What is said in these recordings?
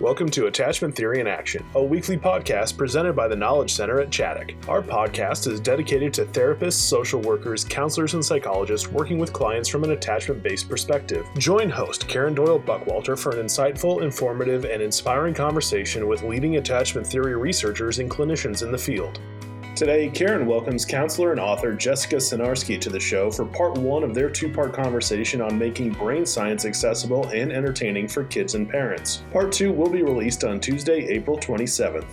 Welcome to Attachment Theory in Action, a weekly podcast presented by the Knowledge Center at Chaddock. Our podcast is dedicated to therapists, social workers, counselors, and psychologists working with clients from an attachment based perspective. Join host Karen Doyle Buckwalter for an insightful, informative, and inspiring conversation with leading attachment theory researchers and clinicians in the field. Today, Karen welcomes counselor and author Jessica Sinarski to the show for part one of their two part conversation on making brain science accessible and entertaining for kids and parents. Part two will be released on Tuesday, April 27th.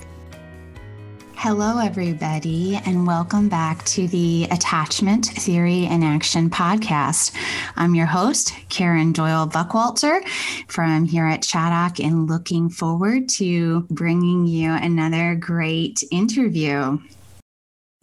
Hello, everybody, and welcome back to the Attachment Theory in Action podcast. I'm your host, Karen Doyle Buckwalter from here at Chaddock, and looking forward to bringing you another great interview.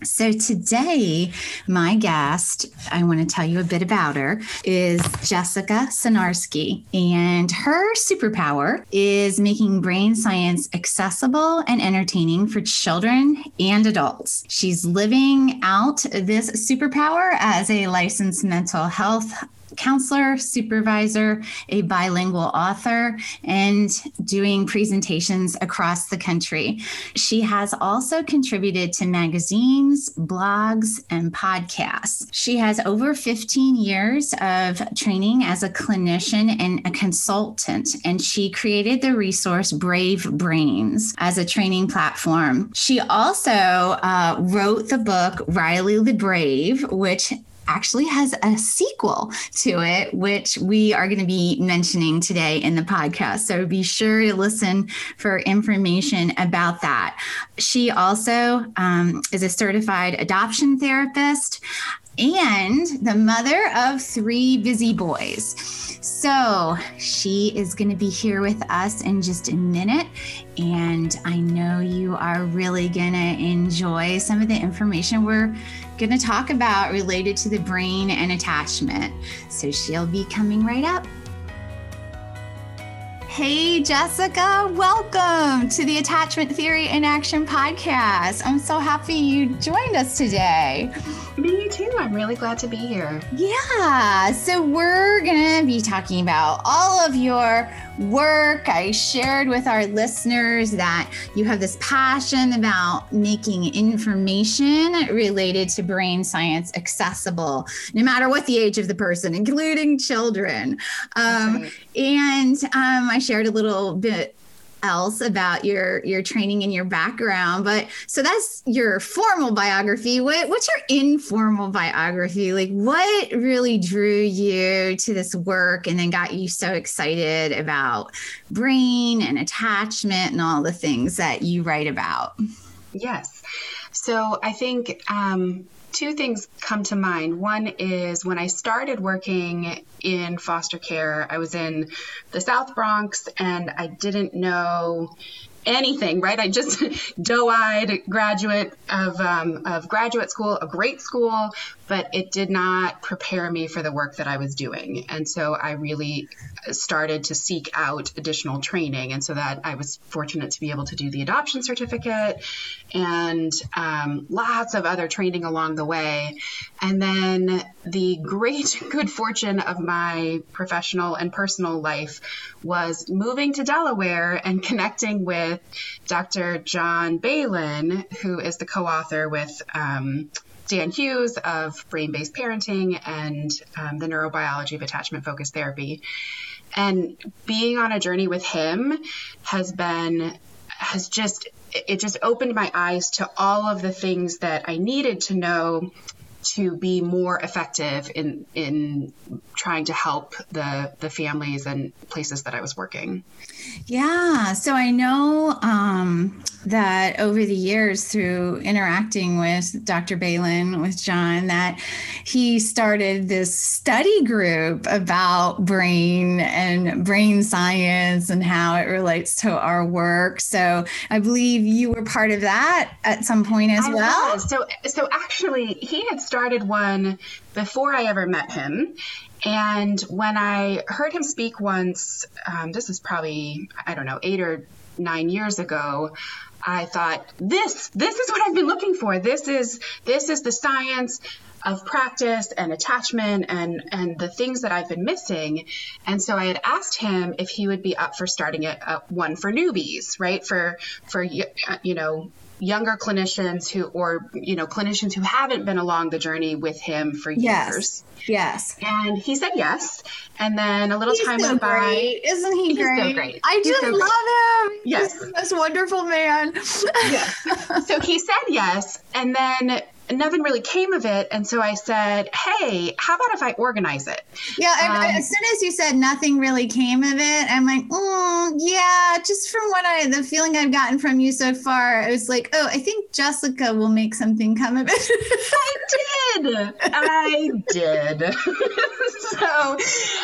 So, today, my guest, I want to tell you a bit about her, is Jessica Sinarski. And her superpower is making brain science accessible and entertaining for children and adults. She's living out this superpower as a licensed mental health counselor, supervisor, a bilingual author, and doing presentations across the country. She has also contributed to magazines, blogs, and podcasts. She has over 15 years of training as a clinician and a consultant, and she created the resource Brave Brains as a training platform. She also uh, wrote the book Riley the Brave, which actually has a sequel to it, which we are going to be mentioning today in the podcast. So be sure to listen for information about that. She also um, is a certified adoption therapist and the mother of three busy boys. So she is going to be here with us in just a minute. And I know you are really going to enjoy some of the information we're going to talk about related to the brain and attachment. So she'll be coming right up. Hey, Jessica, welcome to the Attachment Theory in Action podcast. I'm so happy you joined us today. Me too. I'm really glad to be here. Yeah. So, we're going to be talking about all of your work. I shared with our listeners that you have this passion about making information related to brain science accessible, no matter what the age of the person, including children. Um, right. And um, I shared a little bit else about your your training and your background but so that's your formal biography. What, what's your informal biography? Like what really drew you to this work and then got you so excited about brain and attachment and all the things that you write about? Yes. So i think um, two things come to mind. One is when I started working in foster care, I was in the South Bronx and I didn't know anything, right? I just doe-eyed graduate of um, of graduate school, a great school, but it did not prepare me for the work that I was doing. And so I really started to seek out additional training. And so that I was fortunate to be able to do the adoption certificate and um, lots of other training along the way. And then the great good fortune of my professional and personal life was moving to Delaware and connecting with Dr. John Baylin, who is the co author with um, Dan Hughes of Brain Based Parenting and um, the Neurobiology of Attachment Focused Therapy. And being on a journey with him has been, has just, it just opened my eyes to all of the things that I needed to know to be more effective in in trying to help the the families and places that I was working. Yeah, so I know um, that over the years through interacting with Dr. Baylin, with John, that he started this study group about brain and brain science and how it relates to our work. So I believe you were part of that at some point as I well. Was. So, so actually, he had started one before I ever met him. And when I heard him speak once, um, this is probably, I don't know, eight or nine years ago, I thought this this is what I've been looking for. This is this is the science. of practice and attachment and and the things that I've been missing. And so I had asked him if he would be up for starting it uh, one for newbies, right? For for uh, you know younger clinicians who or you know clinicians who haven't been along the journey with him for years. Yes. Yes. And he said yes. And then a little He's time so went by. Great. Isn't he He's great? so great. I He's just so love great. him. Yes. He's most wonderful man. yes. So he said yes. And then nothing really came of it. And so I said, hey, how about if I organize it? Yeah. Um, as soon as you said nothing really came of it, I'm like, mm, yeah, just from what I, the feeling I've gotten from you so far, I was like, oh, I think Jessica will make something come of it. I did. I did. so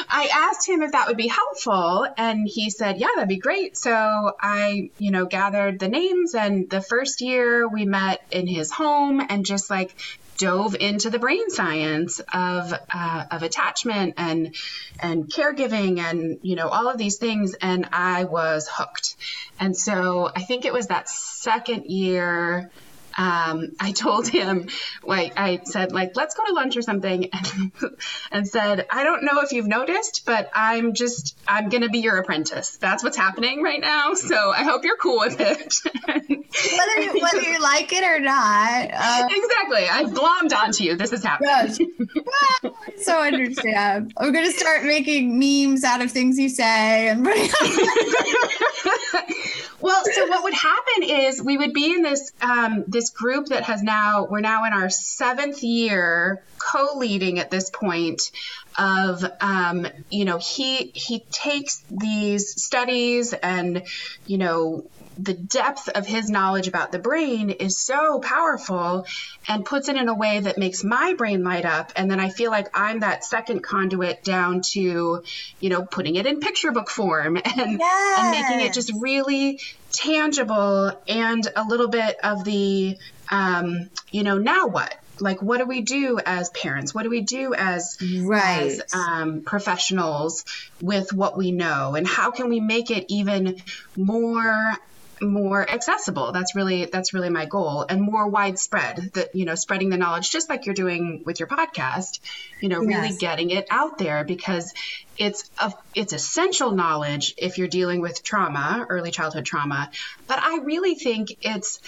I asked him if that would be helpful. And he said, yeah, that'd be great. So I, you know, gathered the names. And the first year we met in his home and just like dove into the brain science of uh, of attachment and and caregiving and you know all of these things and I was hooked. And so I think it was that second year um, I told him, like, I said, like, let's go to lunch or something, and, and said, I don't know if you've noticed, but I'm just, I'm going to be your apprentice. That's what's happening right now. So I hope you're cool with it. whether, you, whether you like it or not. Uh, exactly. I've glommed onto you. This is happening. Yes. so I understand. I'm going to start making memes out of things you say and well, so what would happen is we would be in this um, this group that has now we're now in our seventh year co-leading at this point of um, you know he he takes these studies and you know the depth of his knowledge about the brain is so powerful and puts it in a way that makes my brain light up. And then i feel like i'm that second conduit down to you know putting it in picture book form and yes. and making it just really tangible and a little bit of the um, you know now what? Like what do we do as parents? What do we do as right. as, um, professionals with what we know? And how can we make it even more more accessible that's really that's really my goal and more widespread that you know spreading the knowledge just like you're doing with your podcast you know really yes. getting it out there because it's a, it's essential knowledge if you're dealing with trauma early childhood trauma but i really think it's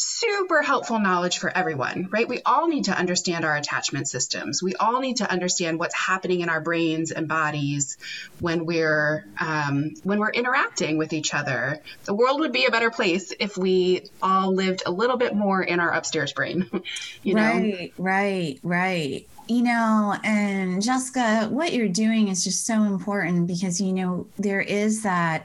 super helpful knowledge for everyone, right? We all need to understand our attachment systems. We all need to understand what's happening in our brains and bodies when we're um, when we're interacting with each other. The world would be a better place if we all lived a little bit more in our upstairs brain. you know? Right, right, right you know, and Jessica, what you're doing is just so important because, you know, there is that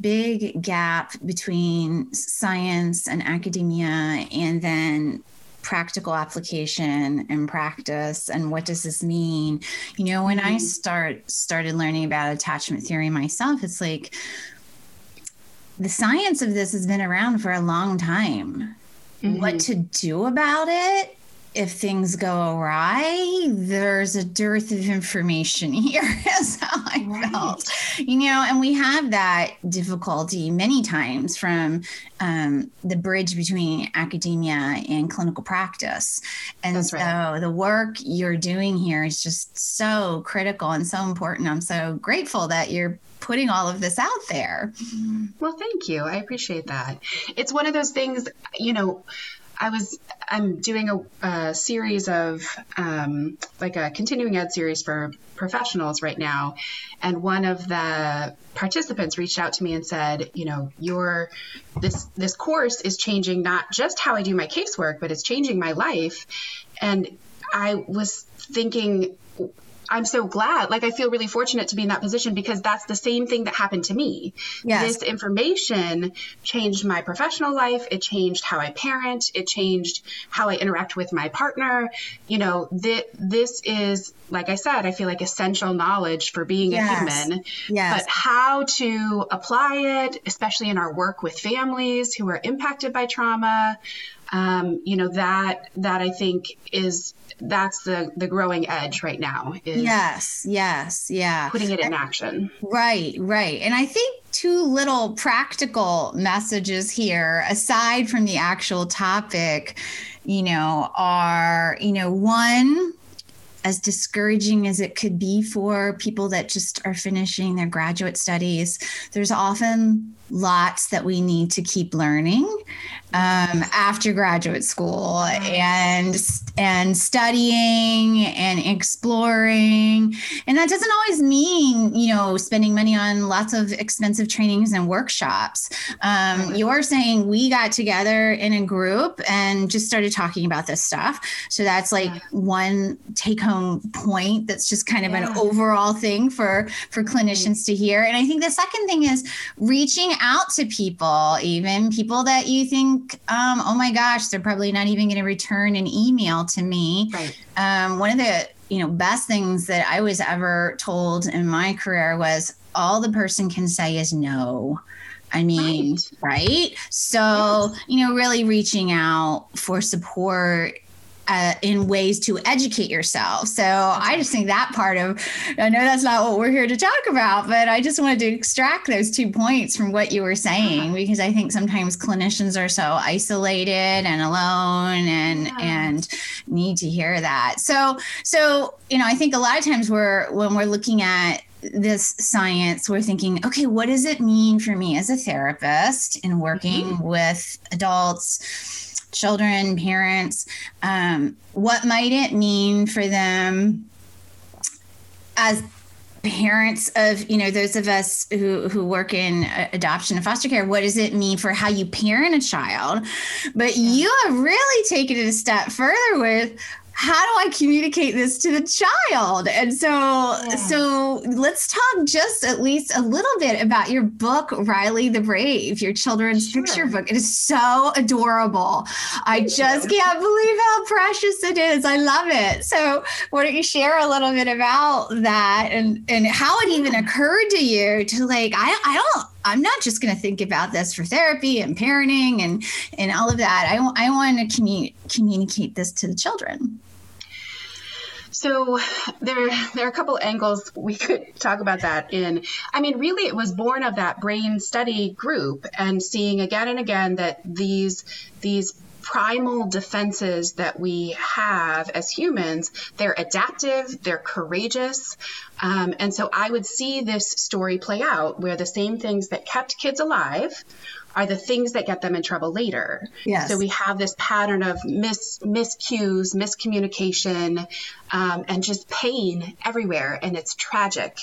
big gap between science and academia and then practical application and practice and what does this mean you know when mm-hmm. i start started learning about attachment theory myself it's like the science of this has been around for a long time mm-hmm. what to do about it if things go awry, there's a dearth of information here, is how I right. felt. You know, and we have that difficulty many times from um, the bridge between academia and clinical practice. And That's so right. the work you're doing here is just so critical and so important. I'm so grateful that you're putting all of this out there. Well, thank you. I appreciate that. It's one of those things, you know, I was I'm doing a, a series of um, like a continuing ed series for professionals right now, and one of the participants reached out to me and said, you know, your this this course is changing not just how I do my casework, but it's changing my life, and I was thinking I'm so glad. Like I feel really fortunate to be in that position because that's the same thing that happened to me. Yes. This information changed my professional life. It changed how I parent. It changed how I interact with my partner. You know, th- this is like I said, I feel like essential knowledge for being yes. a human. Yes. But how to apply it, especially in our work with families who are impacted by trauma, um, you know that that I think is that's the the growing edge right now is yes yes yeah. putting it in action. Right right. And i think two little practical messages here aside from the actual topic you know, are, you know, one, as discouraging as it could be for people that just are finishing their graduate studies, there's often lots that we need to keep learning um, after graduate school and and studying and exploring. And that doesn't always mean you know spending money on lots of expensive trainings and workshops. Um, you're saying we got together in a group and just started talking about this stuff. So that's like one take home point that's just kind of yeah. an overall thing for for clinicians to hear. And i think the second thing is reaching out to people, even people that you think, um, oh my gosh, they're probably not even going to return an email to me. Right. Um, one of the you know best things that I was ever told in my career was all the person can say is no. I mean, right? right? So, yes. you know, really reaching out for support uh, in ways to educate yourself. So I just think that part of, I know that's not what we're here to talk about, but I just wanted to extract those two points from what you were saying uh-huh. because I think sometimes clinicians are so isolated and alone and yeah. and need to hear that. So so you know I think a lot of times we're when we're looking at this science, we're thinking, okay, what does it mean for me as a therapist in working mm-hmm. with adults? Children, parents, um, what might it mean for them as parents of you know those of us who who work in adoption and foster care what does it mean for how you parent a child? But you have really taken it a step further with how do I communicate this to the child? And so, yeah. so let's talk just at least a little bit about your book, Riley the Brave, your children's sure. picture book. It is so adorable. I just can't believe how precious it is. I love it. So, why don't you share a little bit about that and and how it even occurred to you to like I I don't I'm not just going to think about this for therapy and parenting and and all of that. I, I want to commu- communicate this to the children. So there, there are a couple angles we could talk about that in. I mean, really, it was born of that brain study group and seeing again and again that these these primal defenses that we have as humans they're adaptive they're courageous um, and so i would see this story play out where the same things that kept kids alive are the things that get them in trouble later. Yes. So we have this pattern of mis miscues, miscommunication, um, and just pain everywhere, and it's tragic.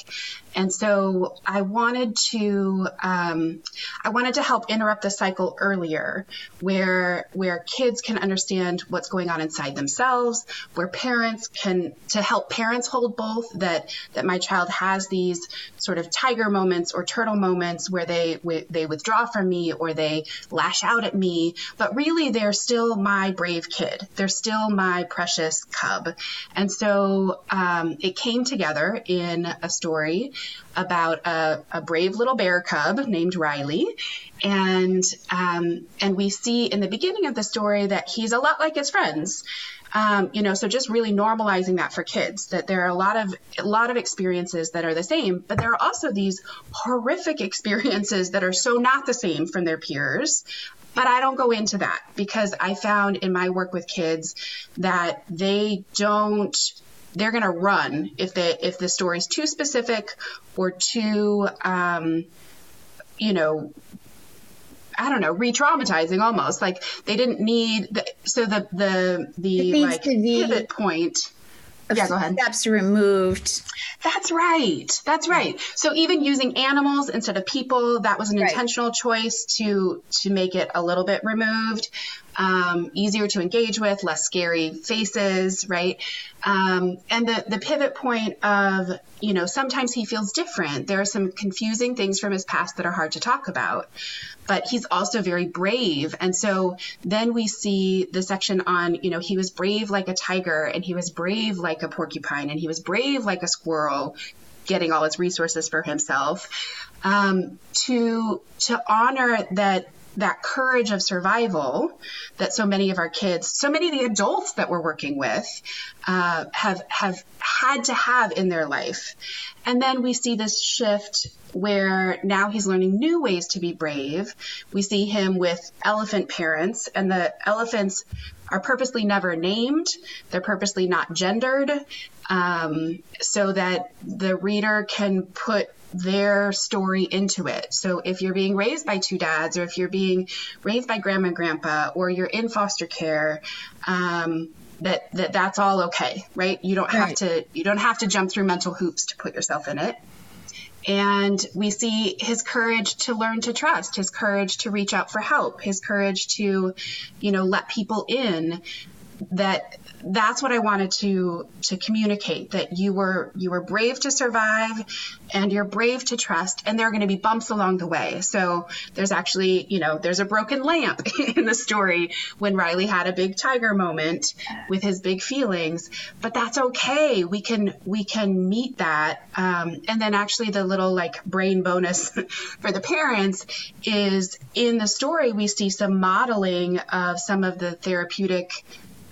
And so I wanted to um, I wanted to help interrupt the cycle earlier, where where kids can understand what's going on inside themselves, where parents can to help parents hold both that that my child has these sort of tiger moments or turtle moments where they they withdraw from me or they lash out at me, but really they're still my brave kid. They're still my precious cub. And so um, it came together in a story about a, a, brave little bear cub named Riley. And um, and we see in the beginning of the story that he's a lot like his friends. Um, you know, so just really normalizing that for kids that there are a lot of a lot of experiences that are the same, but there are also these horrific experiences that are so not the same from their peers. But I don't go into that because I found in my work with kids that they don't they're going to run if the if the story's too specific or too um, you know I don't know, re-traumatizing almost. Like they didn't need the, so the the the like pivot point. Yeah, go ahead. Steps removed. That's right. That's right. So even using animals instead of people, that was an right. intentional choice to to make it a little bit removed um, easier to engage with, less scary faces, right? Um, and the, the pivot point of, you know, sometimes he feels different. There are some confusing things from his past that are hard to talk about, but he's also very brave. And so then we see the section on, you know, he was brave like a tiger and he was brave like a porcupine and he was brave like a squirrel getting all his resources for himself um, to to honor that that courage of survival that so many of our kids, so many of the adults that we're working with, uh, have have had to have in their life. And then we see this shift where now he's learning new ways to be brave. We see him with elephant parents, and the elephants are purposely never named, they're purposely not gendered, um, so that the reader can put their story into it. So if you're being raised by two dads, or if you're being raised by grandma and grandpa, or you're in foster care, um, that, that that's all okay, right? You don't have right. to you don't have to jump through mental hoops to put yourself in it. And we see his courage to learn to trust, his courage to reach out for help, his courage to, you know, let people in that that's what I wanted to to communicate that you were you were brave to survive and you're brave to trust and there are going to be bumps along the way. So there's actually, you know, there's a broken lamp in the story when Riley had a big tiger moment with his big feelings, but that's okay. We can we can meet that. Um, and then actually the little like brain bonus for the parents is in the story we see some modeling of some of the therapeutic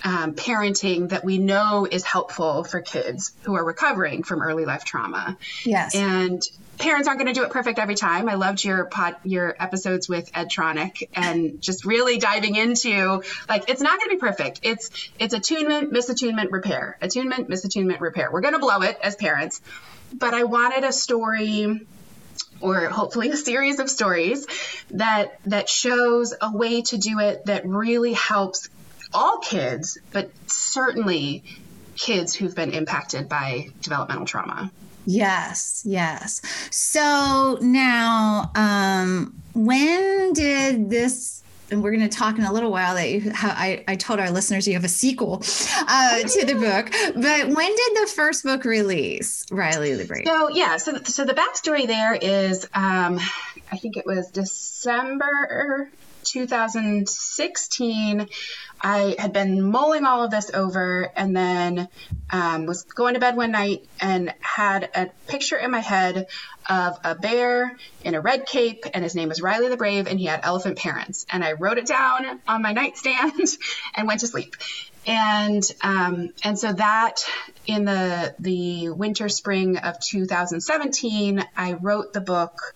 um, parenting that we know is helpful for kids who are recovering from early life trauma. Yes. And parents aren't going to do it perfect every time. I loved your pod, your episodes with Ed Tronick and just really diving into like it's not going to be perfect. It's it's attunement, misattunement, repair. Attunement, misattunement, repair. We're going to blow it as parents. But I wanted a story or hopefully a series of stories that that shows a way to do it that really helps all kids, but certainly kids who've been impacted by developmental trauma. Yes, yes. So now, um, when did this? And we're going to talk in a little while that you, how I, I told our listeners you have a sequel uh, to the book. But when did the first book release, Riley the Brave? So yeah, so so the backstory there is, um, I think it was December 2016, I had been mulling all of this over and then um, was going to bed one night and had a picture in my head of a bear in a red cape, and his name was Riley the Brave, and he had elephant parents. And I wrote it down on my nightstand and went to sleep. And um, and so that in the the winter spring of 2017, I wrote the book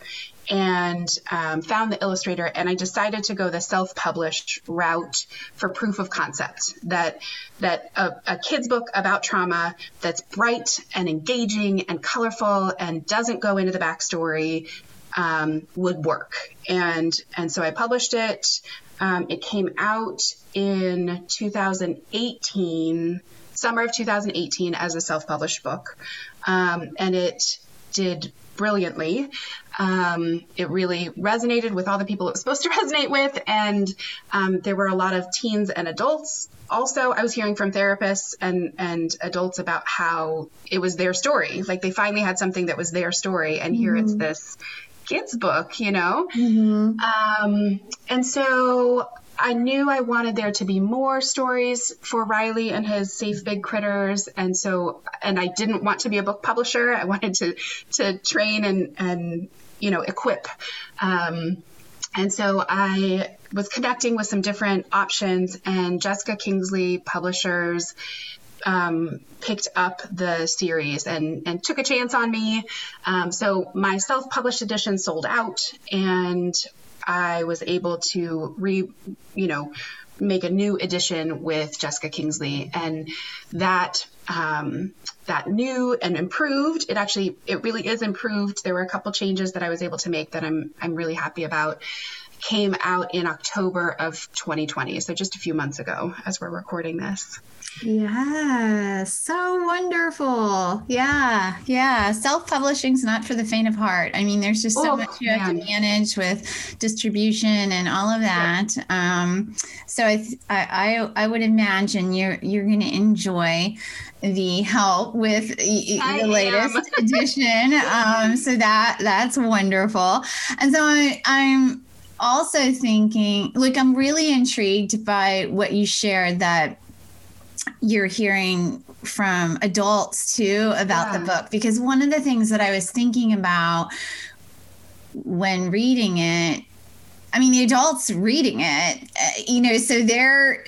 and um, found the illustrator and i decided to go the self-published route for proof of concept. That that a, a kid's book about trauma that's bright and engaging and colorful and doesn't go into the backstory um, would work. And and so i published it um, it came out in 2018 summer of 2018 as a self-published book um, and it did brilliantly. Um, it really resonated with all the people it was supposed to resonate with, and um, there were a lot of teens and adults. Also, I was hearing from therapists and and adults about how it was their story. Like they finally had something that was their story, and here mm-hmm. it's this kids book, you know. Mm-hmm. Um, and so I knew I wanted there to be more stories for Riley and his safe big critters, and so and I didn't want to be a book publisher. I wanted to to train and and you know equip. Um, and so I was connecting with some different options, and Jessica Kingsley Publishers um, picked up the series and, and took a chance on me. Um, so my self published edition sold out, and I was able to re, you know, make a new edition with Jessica Kingsley, and that um, that new and improved. It actually, it really is improved. There were a couple changes that I was able to make that I'm I'm really happy about. Came out in October of 2020, so just a few months ago, as we're recording this. Yes, so wonderful. Yeah, yeah. Self publishing is not for the faint of heart. I mean, there's just so oh, much you man. have to manage with distribution and all of that. Yeah. Um, so I, I, I would imagine you're you're going to enjoy the help with I the latest edition. Um, so that that's wonderful. And so I, I'm also thinking, like, I'm really intrigued by what you shared that you're hearing from adults too about yeah. the book because one of the things that I was thinking about when reading it I mean, the adults reading it, uh, you know, so they're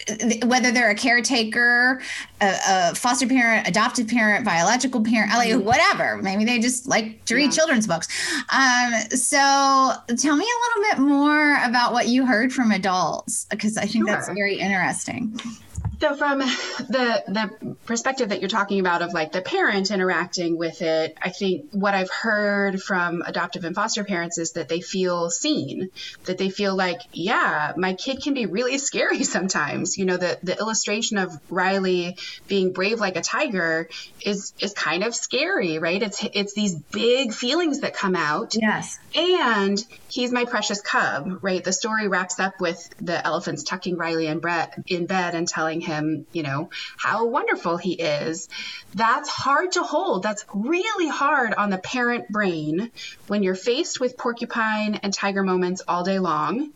whether they're a caretaker, a, a, foster parent, adopted parent, biological parent, like mm-hmm. whatever. Maybe they just like to read yeah. children's books. Um, so tell me a little bit more about what you heard from adults because I think sure. that's very interesting. So from the the perspective that you're talking about of like the parent interacting with it, I think what I've heard from adoptive and foster parents is that they feel seen, that they feel like, yeah, my kid can be really scary sometimes. You know, the the illustration of Riley being brave like a tiger is is kind of scary, right? It's it's these big feelings that come out. Yes. And he's my precious cub, right? The story wraps up with the elephants tucking Riley in, in bed and telling him, you know, how wonderful he is. That's hard to hold. That's really hard on the parent brain when you're faced with porcupine and tiger moments all day long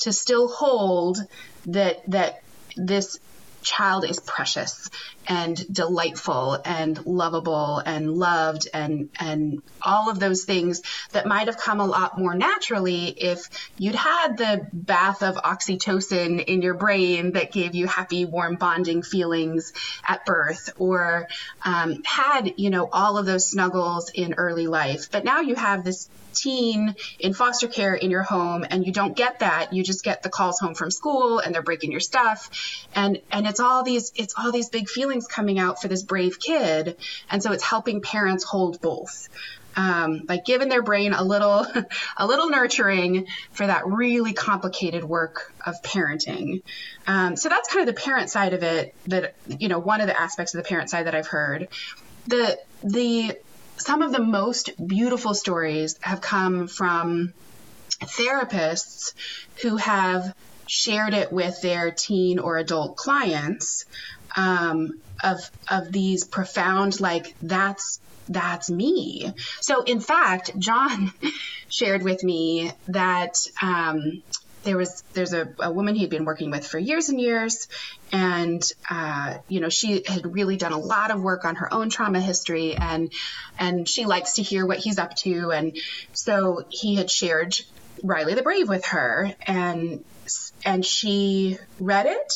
to still hold that that this child is precious and delightful and lovable and loved and and all of those things that might have come a lot more naturally if you'd had the bath of oxytocin in your brain that gave you happy warm bonding feelings at birth or um, had you know all of those snuggles in early life. But now you have this teen in foster care in your home and you don't get that. You just get the calls home from school and they're breaking your stuff. And and it's all these it's all these big feelings coming out for this brave kid and so it's helping parents hold both. Um, giving their brain a little a little nurturing for that really complicated work of parenting. Um, so that's kind of the parent side of it that you know one of the aspects of the parent side that i've heard. The the some of the most beautiful stories have come from therapists who have shared it with their teen or adult clients um, of of these profound like that's that's me. So in fact, John shared with me that um, there was there's a, a woman he'd been working with for years and years and uh, you know she had really done a lot of work on her own trauma history and and she likes to hear what he's up to and so he had shared riley the brave with her and and she read it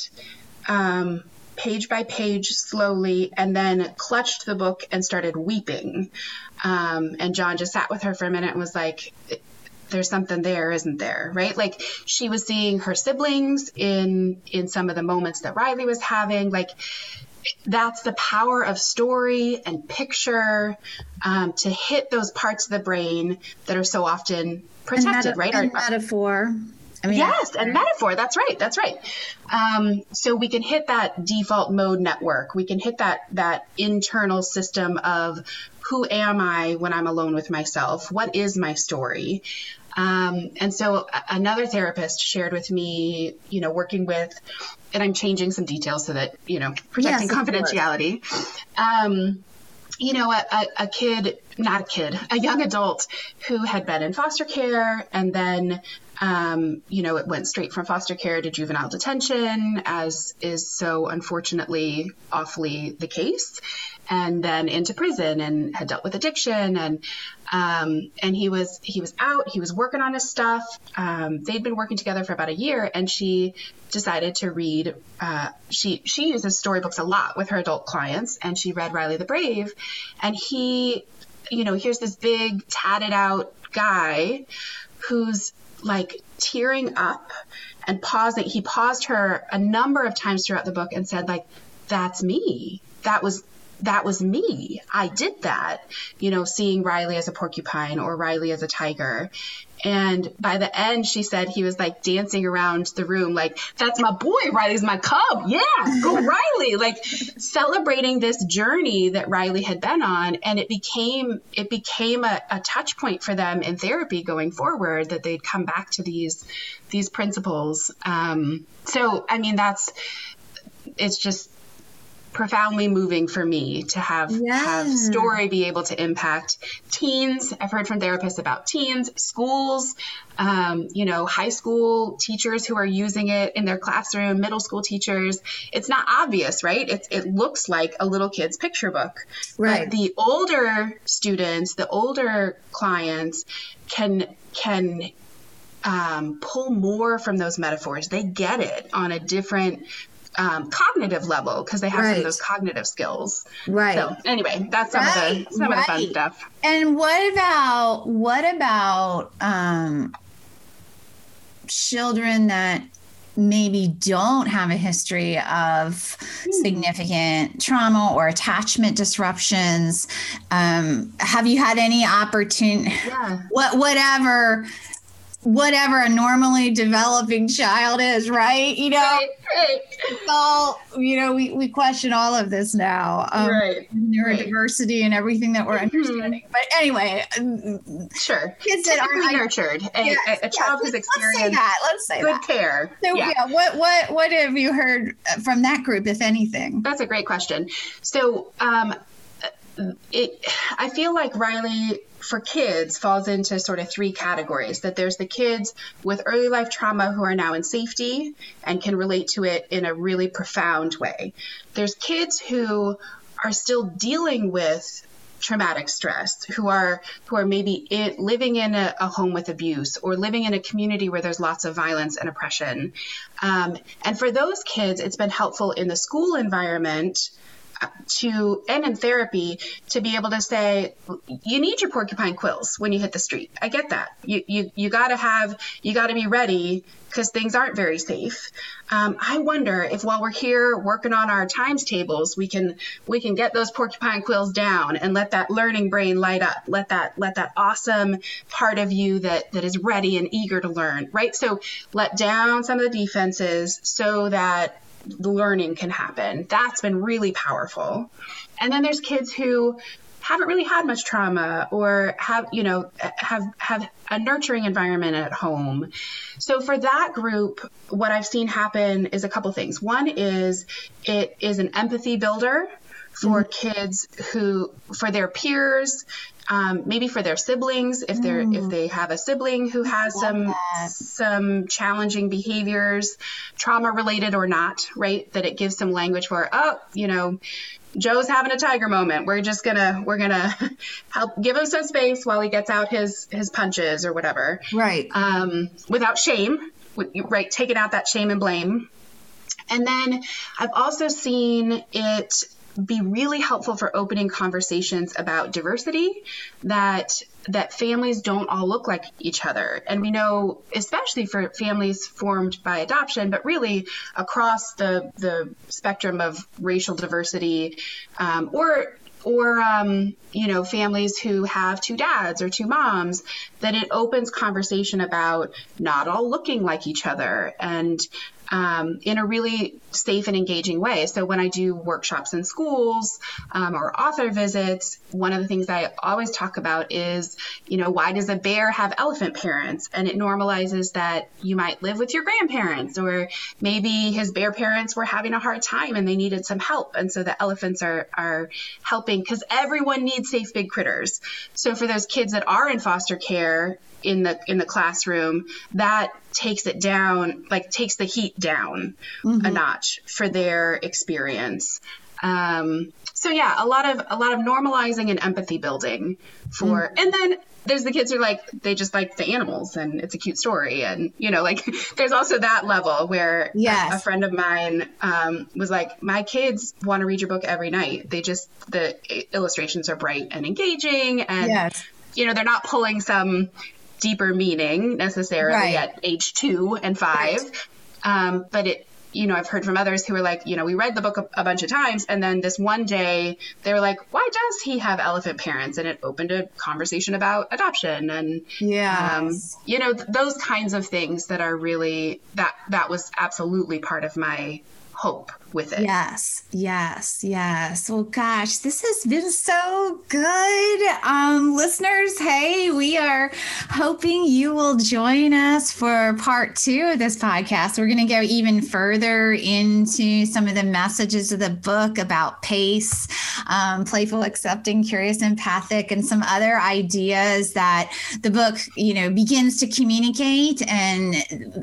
um, page by page slowly and then clutched the book and started weeping. Um, and john just sat with her for a minute and was like there's something there isn't there? Right? Like she was seeing her siblings in in some of the moments that riley was having. Like that's the power of story and picture um, to hit those parts of the brain that are so often protected and right? and metaphor I mean, yes, and metaphor. That's right. That's right. Um, so we can hit that default mode network. We can hit that that internal system of who am I when I'm alone with myself? What is my story? Um, and so another therapist shared with me, you know, working with, and I'm changing some details so that, you know, protecting yes, confidentiality. Um, you know, a, a, a, kid, not a kid, a young adult who had been in foster care and then um, you know, it went straight from foster care to juvenile detention, as is so unfortunately awfully the case, and then into prison and had dealt with addiction and um, and he was he was out. He was working on his stuff. Um, they'd been working together for about a year, and she decided to read. Uh, she she uses storybooks a lot with her adult clients, and she read Riley the Brave, and he, you know, here's this big tatted out guy who's like tearing up and pausing. He paused her a number of times throughout the book and said, like, that's me. That was that was me. I did that, you know, seeing Riley as a porcupine or Riley as a tiger. And by the end, she said he was like dancing around the room, like, that's my boy. Riley's my cub. Yeah, go Riley. Like celebrating this journey that Riley had been on. And it became, it became a, a touch point for them in therapy going forward that they'd come back to these, these principles. Um, so, I mean, that's, it's just profoundly moving for me to have yeah. have story be able to impact teens. I've heard from therapists about teens, schools, um, you know, high school teachers who are using it in their classroom, middle school teachers. It's not obvious, right? It, it looks like a little kid's picture book. Right. But the older students, the older clients can can um, pull more from those metaphors. They get it on a different um, cognitive level because they have right. some of those cognitive skills. Right. So anyway, that's some right. of the some right. of the fun stuff. And what about what about um, children that maybe don't have a history of significant trauma or attachment disruptions um, have you had any opportunity Yeah. what whatever whatever a normally developing child is right you know Right, right, it's all you know we, we question all of this now um, right. neurodiversity and everything that we're Mhm. understanding but anyway um, Sure. kids that aren't nurtured. A, Yes, a, a yes, child who's let's, let's say experienced that let's say good that care. so yeah. yeah. what what what have you heard from that group if anything That's a great question. So, um, it, I feel like Riley for kids falls into sort of three categories that there's the kids with early life trauma who are now in safety and can relate to it in a really profound way. There's kids who are still dealing with traumatic stress who are who are maybe in, living in a, a home with abuse or living in a community where there's lots of violence and oppression um, and for those kids it's been helpful in the school environment to and in therapy to be able to say you need your porcupine quills when you hit the street. I get that. You you, you got to have you got to be ready because things aren't very safe. Um, i wonder if while we're here working on our times tables we can we can get those porcupine quills down and let that learning brain light up let that let that awesome part of you that that is ready and eager to learn right? So let down some of the defenses so that learning can happen. That's been really powerful. And then there's kids who haven't really had much trauma or have you know have have a nurturing environment at home so for that group what i've seen happen is a couple things one is it is an empathy builder for kids who for their peers um, maybe for their siblings if they're if they have a sibling who has some that. some challenging behaviors trauma related or not right that it gives some language for oh you know joe's having a tiger moment. We're just gonna we're gonna help give him some space while he gets out his his punches or whatever. Right. Um, without shame right taking out that shame and blame. And then I've also seen it be really helpful for opening conversations about diversity that that families don't all look like each other. And we know especially for families formed by adoption but really across the the spectrum of racial diversity um, or or um, you know families who have two dads or two moms that it opens conversation about not all looking like each other. And um, in a really safe and engaging way. So when I do workshops in schools um, or author visits, one of the things I always talk about is, you know, why does a bear have elephant parents? And it normalizes that you might live with your grandparents, or maybe his bear parents were having a hard time and they needed some help, and so the elephants are are helping because everyone needs safe big critters. So for those kids that are in foster care in the in the classroom that takes it down like takes the heat down a notch for their experience. Um, so yeah a lot of a lot of normalizing and empathy building for and then there's the kids who are like they just like the animals and it's a cute story and you know like there's also that level where a- Yes. a, friend of mine um, was like my kids want to read your book every night. They just the illustrations are bright and engaging and yes. you know, they're not pulling some deeper meaning necessarily Right. at age two and five. Um, but it, you know, I've heard from others who are like, you know, we read the book a, a bunch of times, and then this one day they were like, why does he have elephant parents? And it opened a conversation about adoption and, yeah um, you know, th- those kinds of things that are really that that was absolutely part of my hope with it. Yes, yes, yes. Well, gosh, this has been so good. Um, listeners, hey, we are hoping you will join us for part two of this podcast. We're going to go even further into some of the messages of the book about pace, um, playful, accepting, curious, empathic, and some other ideas that the book, you know, begins to communicate and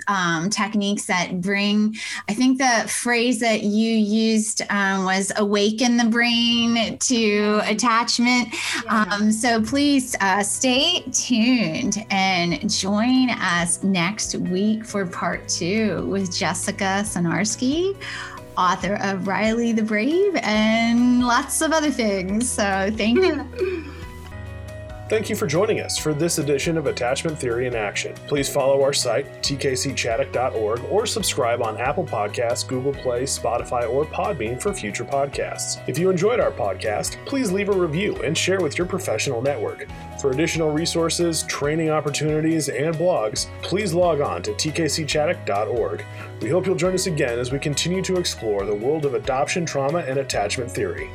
um, techniques that bring, I think the phrase that you used um, was awaken the brain to attachment. Um, so please uh, stay tuned and join us next week for part two with Jessica Sinarski. Author of Riley the Brave and lots of other things. So, thank you. Thank you for joining us for this edition of Attachment Theory in Action. Please follow our site, tkcchaddock.org, or subscribe on Apple Podcasts, Google Play, Spotify, or Podbean for future podcasts. If you enjoyed our podcast, please leave a review and share with your professional network. For additional resources, training opportunities, and blogs, please log on to tkcchaddock.org. We hope you'll join us again as we continue to explore the world of adoption, trauma, and attachment theory.